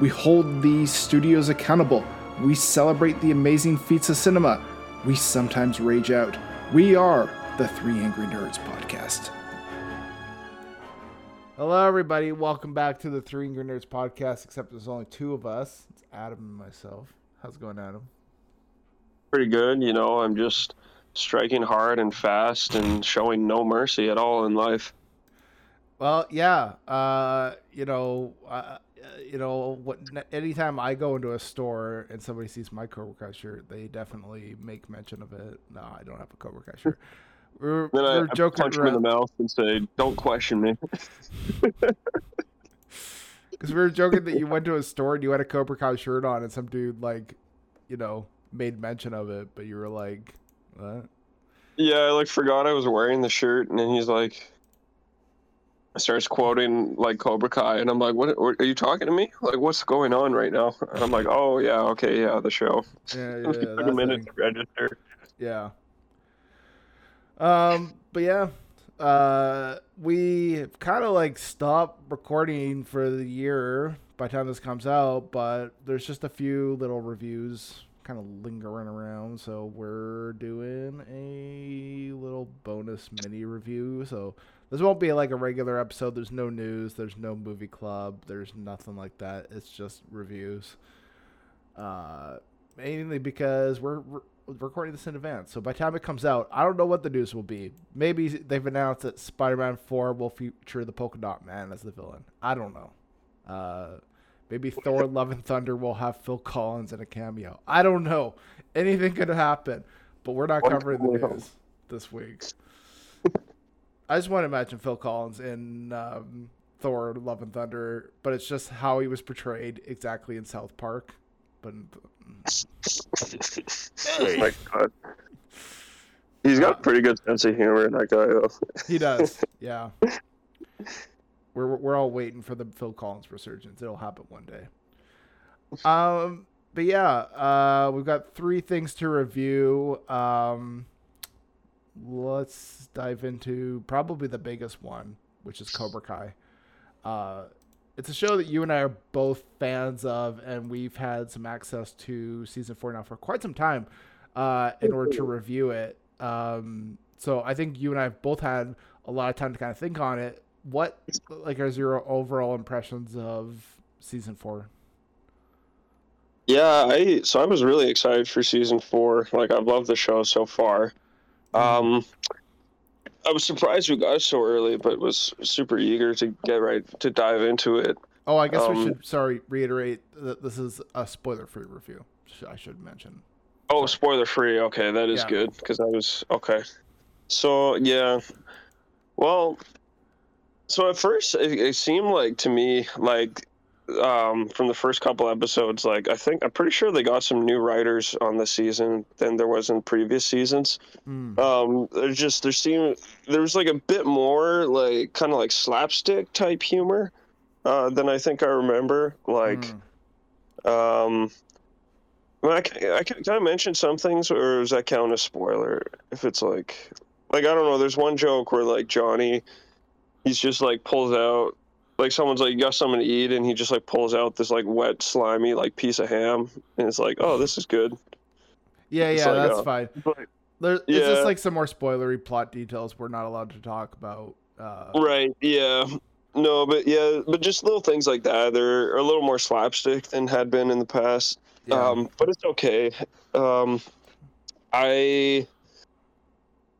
We hold these studios accountable. We celebrate the amazing feats of cinema. We sometimes rage out. We are the Three Angry Nerds podcast. Hello, everybody. Welcome back to the Three Angry Nerds podcast, except there's only two of us. It's Adam and myself. How's it going, Adam? pretty good. You know, I'm just striking hard and fast and showing no mercy at all in life. Well, yeah. Uh, you know, uh, Uh, you know, what? Anytime I go into a store and somebody sees my Cobra Kai shirt, they definitely make mention of it. No, I don't have a Cobra Kai shirt. We're, Then I, we're I joking punch him in the mouth and say, "Don't question me." because we were joking that you went to a store and you had a Cobra Kai shirt on, and some dude like, you know, made mention of it, but you were like, what? yeah, I like forgot I was wearing the shirt, and then he's like, starts quoting like Cobra Kai, and I'm like, "What? are you talking to me? Like, what's going on right now?" And I'm like, "Oh yeah, okay, yeah, the show." Yeah, yeah, Took yeah, a minute thing. to register. Yeah. Um, but yeah, uh, we kind of like stopped recording for the year by the time this comes out, but there's just a few little reviews kind of lingering around, so we're doing a little bonus mini review. So this won't be like a regular episode. There's no news. There's no movie club. There's nothing like that. It's just reviews. Uh, mainly because we're, we're recording this in advance. So by the time it comes out, I don't know what the news will be. Maybe they've announced that Spider-Man 4 will feature the Polka Dot Man as the villain. I don't know. Uh, maybe Thor: Love and Thunder will have Phil Collins in a cameo. I don't know. Anything could happen, but we're not covering the news this week. I just want to imagine Phil Collins in um, Thor: Love and Thunder, but it's just how he was portrayed exactly in South Park. But oh my god. He's got a pretty good sense of humor, that guy. Though. He does, yeah. We're we're all waiting for the Phil Collins resurgence. It'll happen one day. Um, but yeah, uh, we've got three things to review. Um, let's dive into probably the biggest one, which is Cobra Kai. Uh, it's a show that you and I are both fans of, and we've had some access to season four now for quite some time uh, in order to review it. Um, so I think you and I have both had a lot of time to kind of think on it. What like are your overall impressions of season four? Yeah, I so I was really excited for season four. Like I've loved the show so far. Um, I was surprised we got it so early, but was super eager to get right to dive into it. Oh, I guess we Um, should sorry reiterate that this is a spoiler-free review. I should mention. Oh, spoiler free. Okay, that is Yeah. good because I was okay. So yeah, well, so at first it, it seemed like to me like um, from the first couple episodes, like I think I'm pretty sure they got some new writers on the season than there was in previous seasons. Hmm. Um, there's just there seemed there was like a bit more like kind of like slapstick type humor uh, than I think I remember. Like. Hmm. Um, well, I can, I can, can I mention some things, or does that count as spoiler? If it's like, like I don't know. There's one joke where like Johnny, he's just like pulls out, like someone's like, "You got something to eat," and he just like pulls out this like wet, slimy like piece of ham, and it's like, "Oh, this is good." Yeah, It's yeah, like, that's uh, fine. But, There, It's yeah. just like some more spoilery plot details we're not allowed to talk about. Uh, right? Yeah. No, but yeah, but just little things like that. They're a little more slapstick than had been in the past. Yeah. Um, but it's okay. Um, I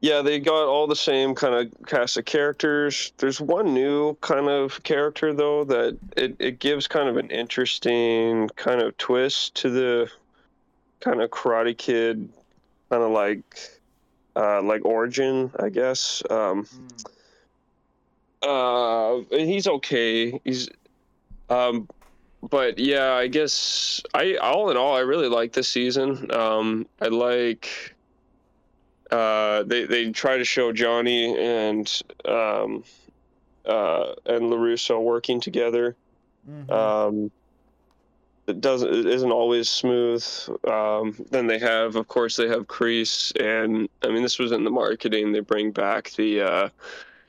yeah, they got all the same kind of cast of characters. There's one new kind of character though that it, it gives kind of an interesting kind of twist to the kind of Karate Kid kind of like uh, like origin, I guess. Um, Mm. uh, and he's okay. He's, um, but yeah, I guess I all in all, I really like this season. Um, I like. Uh, they they try to show Johnny and um, uh, and Larusso working together. Mhm. Um, it doesn't it isn't always smooth. Um, then they have, of course, they have Kreese, and I mean this was in the marketing. They bring back the uh,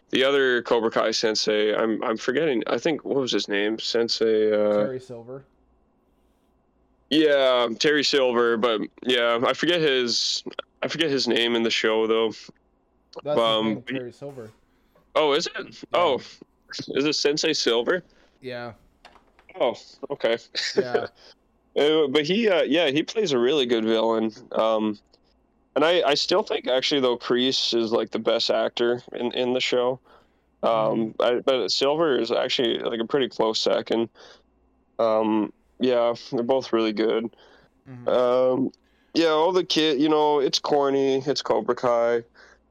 the other Cobra Kai sensei. I'm I'm forgetting. I think what was his name? Sensei. Uh, Terry Silver. yeah, Terry Silver. But yeah, I forget his I forget his name in the show though. That's Um, Terry Silver. Oh, is it? Oh, is it Sensei Silver? Yeah. Oh, okay. Yeah. Uh, but he, uh, yeah, he plays a really good villain. Um, and I, I still think actually though Kreese is like the best actor in, in the show. Um, I, but Silver is actually like a pretty close second. Um, yeah, they're both really good. Mhm. Um, yeah, all the kid, you know, it's corny. It's Cobra Kai.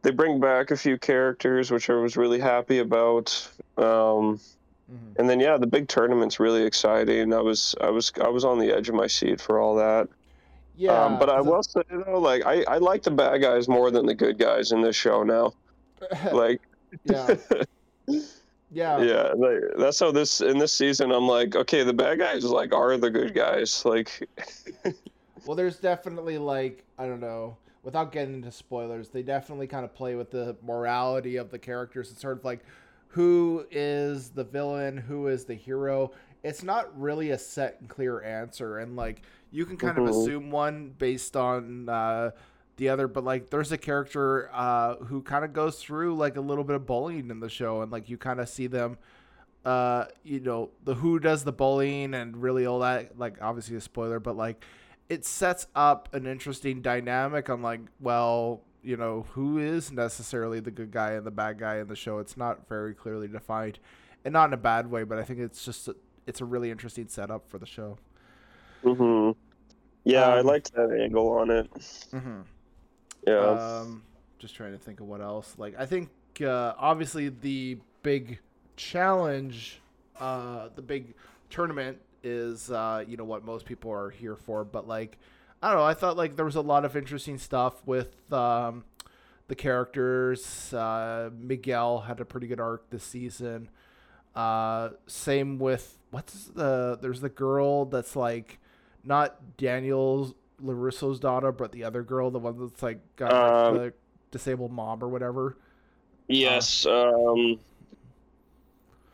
They bring back a few characters, which I was really happy about. Um, Mhm. and then yeah, the big tournament's really exciting. I was I was I was on the edge of my seat for all that. Yeah. um, but I will say though, like I, I like the bad guys more than the good guys in this show now. Like yeah. Yeah. yeah, like, that's how this in this season I'm like, okay, the bad guys like are the good guys. Like Well, there's definitely like I don't know. Without getting into spoilers, they definitely kind of play with the morality of the characters. It's sort of like who is the villain, who is the hero. It's not really a set and clear answer, and like you can kind of Mhm. assume one based on uh, the other. But like, there's a character uh, who kind of goes through like a little bit of bullying in the show, and like you kind of see them uh you know the who does the bullying and really all that like obviously a spoiler but like it sets up an interesting dynamic on like well you know who is necessarily the good guy and the bad guy in the show it's not very clearly defined and not in a bad way but i think it's just a, it's a really interesting setup for the show hmm Yeah, I Um, liked that angle on it. mm-hmm. Yeah. Um, just trying to think of what else. Like, I think uh, obviously the big challenge, uh, the big tournament is uh, you know what most people are here for. But like, I don't know. I thought like there was a lot of interesting stuff with um, the characters. Uh, Miguel had a pretty good arc this season. Uh, same with what's the there's the girl that's like not Daniel's Larusso's daughter, but the other girl, the one that's like got like, Um, the disabled mom or whatever. yes. Um,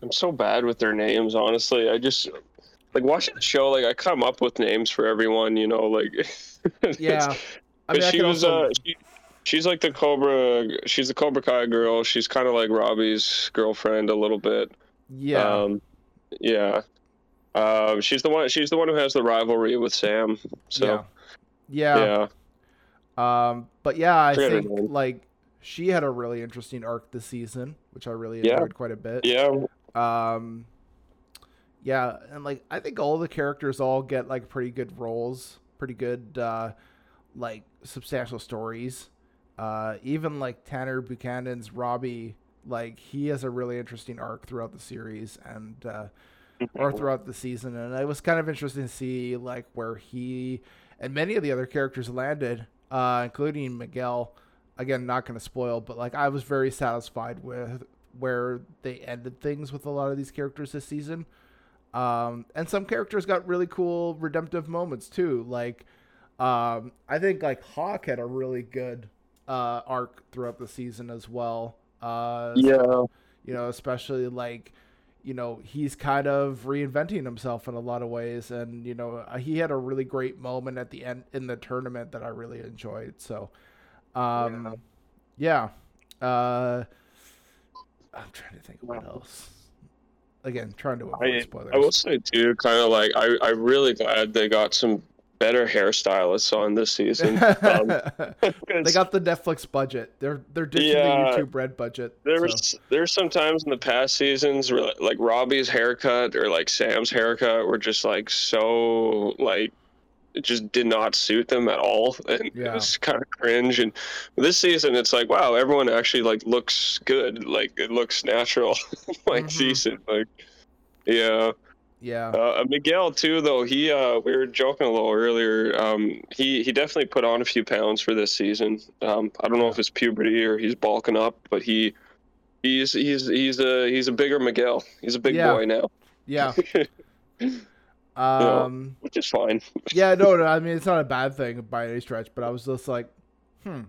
I'm so bad with their names, honestly. I just like watching the show. Like I come up with names for everyone. You know, like Yeah, I But mean, I she was also, uh, she, she's like the Cobra. She's the Cobra Kai girl. She's kind of like Robbie's girlfriend a little bit. yeah, Um, yeah. Um, she's the one. She's the one who has the rivalry with Sam. So yeah, yeah. yeah. Um, but yeah, I think like she had a really interesting arc this season, which I really Yeah. enjoyed quite a bit. Yeah. Um, yeah, and like I think all the characters all get like pretty good roles, pretty good uh, like substantial stories. Uh, even like Tanner Buchanan's Robbie, like he has a really interesting arc throughout the series and uh, or throughout the season, and it was kind of interesting to see like where he and many of the other characters landed, uh, including Miguel. Again, not going to spoil, but like I was very satisfied with where they ended things with a lot of these characters this season. Um, and some characters got really cool redemptive moments too. Like, um, I think like Hawk had a really good uh, arc throughout the season as well. Uh, Yeah. you know, especially like, you know, he's kind of reinventing himself in a lot of ways, and you know, uh, he had a really great moment at the end in the tournament that I really enjoyed. So, um, yeah, uh, I'm trying to think of what else. Again, trying to avoid I, spoilers. I will say too, kind of like I, I'm really glad they got some better hairstylists on this season. Um, they got the Netflix budget. They're they're ditching Yeah. the YouTube Red budget. There so- was there's some times in the past seasons where like Robbie's haircut or like Sam's haircut were just like so like it just did not suit them at all and it was kind of cringe and this season it's like wow everyone actually like looks good like it looks natural like Mhm. decent like yeah yeah. uh, Miguel too, though he uh, we were joking a little earlier. Um, he he definitely put on a few pounds for this season. Um, I don't know if it's puberty or he's bulking up, but he he's he's he's a he's a bigger Miguel. He's a big Yeah. boy now, Yeah. Um. which is fine. Yeah. No. No. I mean, it's not a bad thing by any stretch. But I was just like, hmm.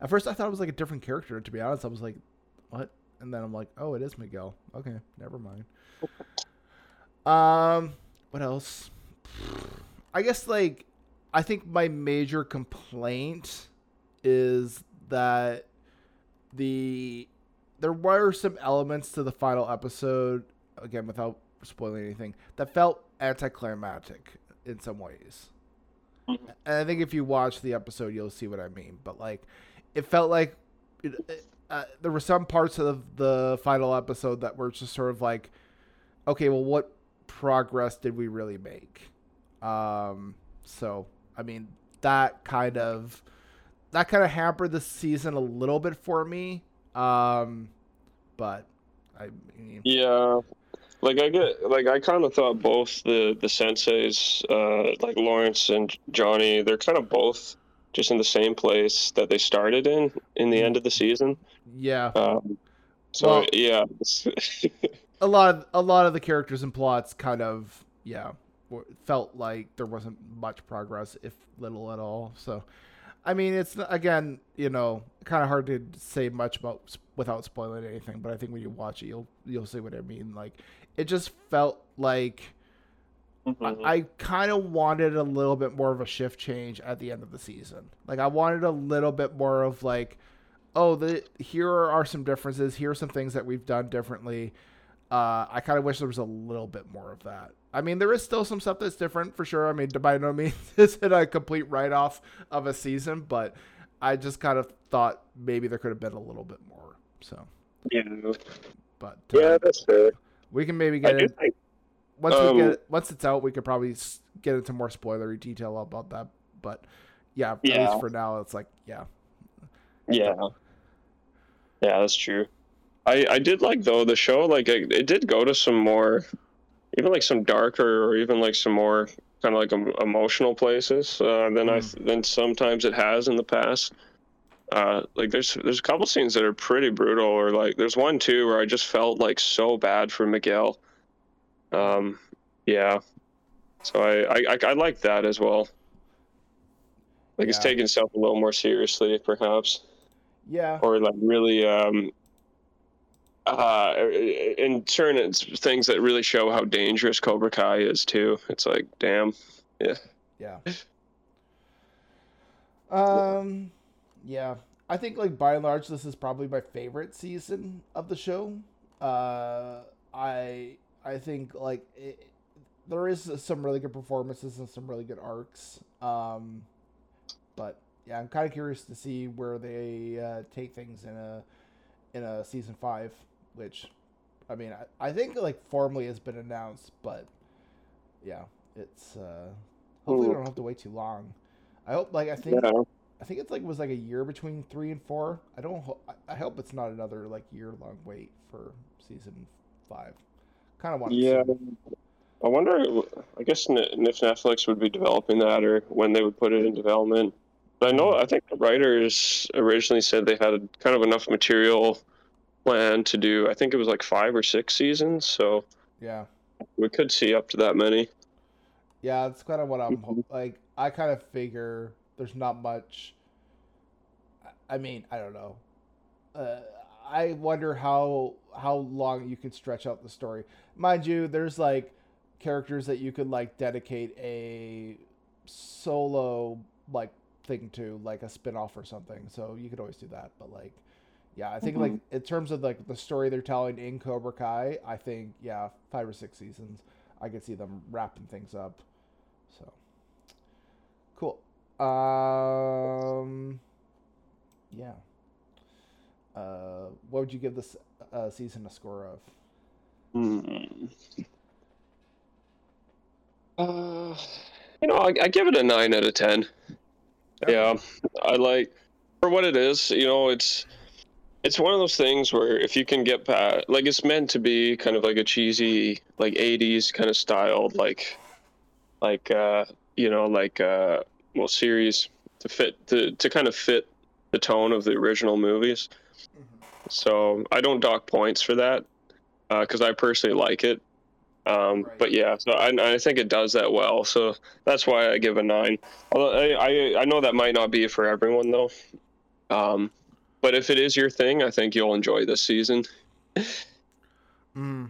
At first, I thought it was like a different character. To be honest, I was like, what? And then I'm like, oh, it is Miguel. Okay, never mind. Um. What else? I guess like, I think my major complaint is that the there were some elements to the final episode again without spoiling anything that felt anticlimactic in some ways. Mhm. and i think if you watch the episode you'll see what i mean. But like it felt like it, it- uh, there were some parts of the final episode that were just sort of like okay well what progress did we really make? Um so i mean that kind of that kind of hampered the season a little bit for me. Um but i mean Yeah, like I get like I kind of thought both the the senseis, uh, like Lawrence and Johnny, they're kind of both just in the same place that they started in in the end of the season. yeah. Um, so Well- yeah, a lot of a lot of the characters and plots kind of yeah felt like there wasn't much progress if little at all. So i mean it's again you know kind of hard to say much about without spoiling anything but i think when you watch it you'll you'll see what i mean. Like it just felt like Mhm. I, I kind of wanted a little bit more of a shift change at the end of the season. Like I wanted a little bit more of like, oh, the here are some differences. Here are some things that we've done differently. Uh, I kind of wish there was a little bit more of that. I mean, there is still some stuff that's different for sure. I mean, by no means is it a complete write off of a season, but I just kind of thought maybe there could have been a little bit more. So, yeah, but uh, yeah, that's fair. We can maybe get it think once Um, we get once it's out, we could probably get into more spoilery detail about that. But yeah, at Yeah. least for now, it's like yeah, Yeah. Yeah, that's true. I I did like though the show like it, it did go to some more even like some darker or even like some more kind of like em- emotional places uh, than I than sometimes it has in the past. Uh, like there's there's a couple scenes that are pretty brutal or like there's one too where I just felt like so bad for Miguel. Um yeah. So I I I, I like that as well. Like he's Yeah. taking himself a little more seriously perhaps yeah, or like really um uh in turn it's things that really show how dangerous cobra kai is too it's like damn yeah yeah. Um, yeah, I think like by and large, this is probably my favorite season of the show. Uh, I I think like it, there is some really good performances and some really good arcs. Um, but yeah, I'm kind of curious to see where they uh, take things in a in a season five. Which, I mean, I, I think like formally has been announced, but yeah, it's uh, hopefully we don't have to wait too long. I hope like I think yeah I think it's like it was like a year between three and four. I don't. Ho- I hope it's not another like year long wait for season five. Kind of want. yeah i wonder i guess if netflix would be developing that or when they would put it in development but i know i think the writers originally said they had kind of enough material planned to do i think it was like five or six seasons so Yeah. we could see up to that many Yeah, that's kind of what I'm like. I kind of figure there's not much. I- mean, I don't know. Uh, I wonder how how long you can stretch out the story. Mind you, there's like characters that you could like dedicate a solo like thing to, like a spin-off or something. So you could always do that. But like, yeah, I think like in terms of like the story they're telling in Cobra Kai, I think yeah, five or six seasons, I could see them wrapping things up. So, Cool. Um, yeah. Uh, what would you give this uh, season a score of? Hmm. Uh, you know, I, I give it a nine out of ten. Yeah, I like for what it is. You know, it's it's one of those things where if you can get past, like, it's meant to be kind of like a cheesy, like '80s kind of styled, like, like uh, you know, like uh, well, series to fit to to kind of fit the tone of the original movies. So I don't dock points for that because I personally like it. Um, Right. But yeah, so I, I think it does that well. So that's why I give a nine. Although I, I, I know that might not be for everyone though. Um, but if it is your thing, I think you'll enjoy this season. Mm.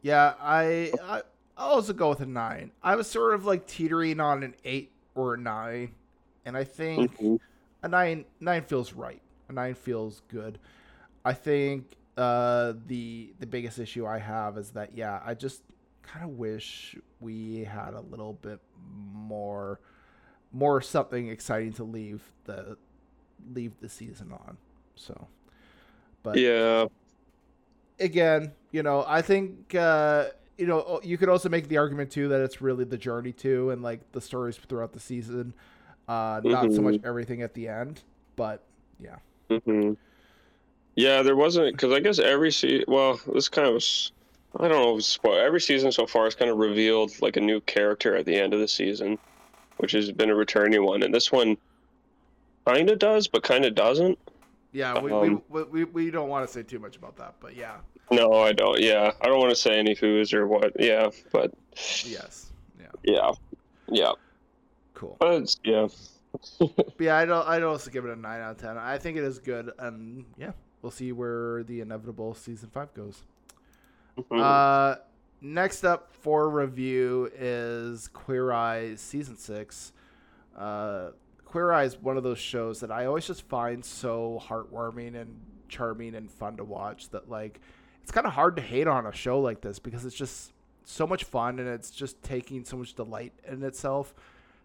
Yeah, I, I I'll also go with a nine. I was sort of like teetering on an eight or a nine, and I think Mhm. a nine nine feels right. A nine feels good. I think uh, the the biggest issue I have is that yeah, I just kind of wish we had a little bit more more something exciting to leave the leave the season on. So, but Yeah. again, you know, I think uh, you know you could also make the argument too that it's really the journey too, and like the stories throughout the season, uh, not so much everything at the end. But yeah, hmm Yeah, there wasn't because I guess every se well, this kind of was, I don't know, spoil every season so far has kind of revealed like a new character at the end of the season, which has been a returning one, and this one kind of does, but kind of doesn't. Yeah, we, Um, we, we, we don't want to say too much about that, but yeah, No, I don't. Yeah, I don't want to say any who's or what. Yeah, but yes, yeah, yeah, yeah, cool. but yeah. But yeah, I don't. I'd also give it a nine out of ten. I think it is good, and yeah, we'll see where the inevitable season five goes. Mhm. Uh, next up for review is Queer Eye season six. Uh, Queer Eye is one of those shows that I always just find so heartwarming and charming and fun to watch. That like, it's kind of hard to hate on a show like this because it's just so much fun and it's just taking so much delight in itself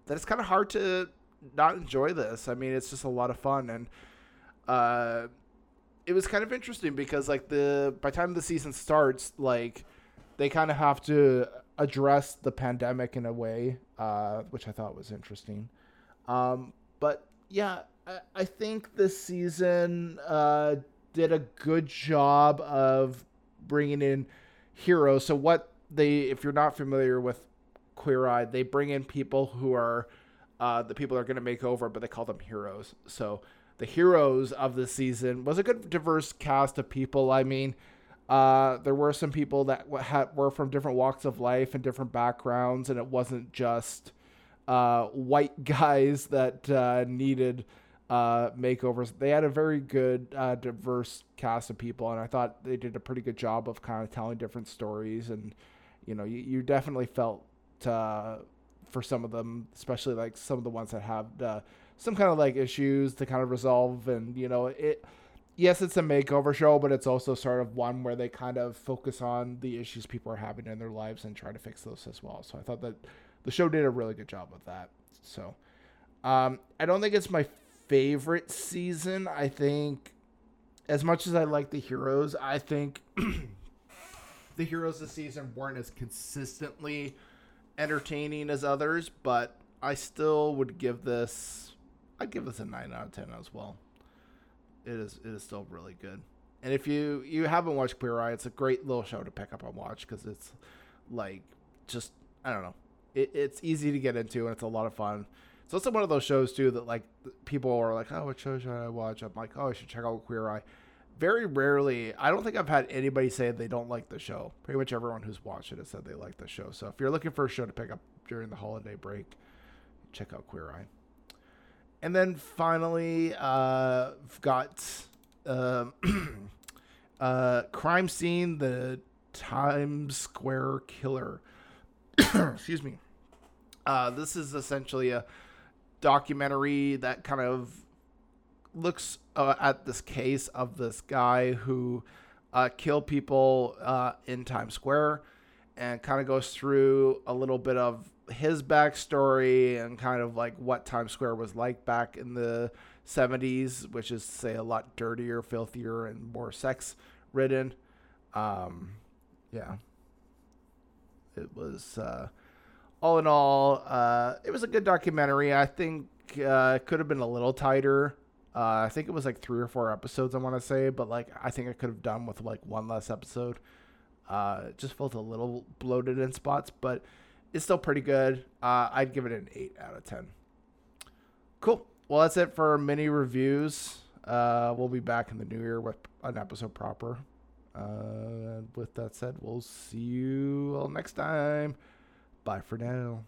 that it's kind of hard to not enjoy this. I mean, it's just a lot of fun and uh it was kind of interesting because like the by the time the season starts, like they kind of have to address the pandemic in a way, uh, which I thought was interesting. Um, but yeah, I, I think this season uh, did a good job of bringing in heroes. So what they, if you're not familiar with Queer Eye, they bring in people who are uh, the people are going to make over, but they call them heroes. So the heroes of the season was a good diverse cast of people. I mean, uh, there were some people that had, were from different walks of life and different backgrounds, and it wasn't just uh, white guys that uh, needed uh, makeovers. They had a very good, uh, diverse cast of people, and I thought they did a pretty good job of kind of telling different stories. And you know, you, you definitely felt uh, for some of them, especially like some of the ones that have some kind of like issues to kind of resolve. And you know, it yes, it's a makeover show, but it's also sort of one where they kind of focus on the issues people are having in their lives and try to fix those as well. So I thought that the show did a really good job of that. So um, I don't think it's my favorite season. I think as much as I like the heroes, I think the heroes this season weren't as consistently entertaining as others, but I still would give this I'd give this a 9 out of 10 as well. It is it is still really good. And if you you haven't watched Queer Eye, it's a great little show to pick up and watch cuz it's like just I don't know. It, it's easy to get into and it's a lot of fun. So it's one of those shows too that like people are like, "Oh, what show should I watch?" I'm like, "Oh, I should check out Queer Eye." Very rarely, I don't think I've had anybody say they don't like the show. Pretty much everyone who's watched it has said they like the show. So if you're looking for a show to pick up during the holiday break, check out Queer Eye. And then finally, uh, we've got um uh, Crime Scene, the Times Square Killer. Excuse me. Uh, this is essentially a documentary that kind of looks uh, at this case of this guy who uh, killed people uh, in Times Square and kind of goes through a little bit of his backstory and kind of like what Times Square was like back in the 70s, which is to say a lot dirtier, filthier, and more sex ridden. Um, yeah, it was uh, all in all, uh, it was a good documentary. I think uh, it could have been a little tighter. Uh, I think it was like three or four episodes. I want to say, but like I think I could have done with like one less episode. Uh, it just felt a little bloated in spots, but it's still pretty good. Uh, I'd give it an eight out of ten. Cool. Well, that's it for mini reviews. Uh, we'll be back in the new year with an episode proper. With that said, we'll see you all next time. Bye for now.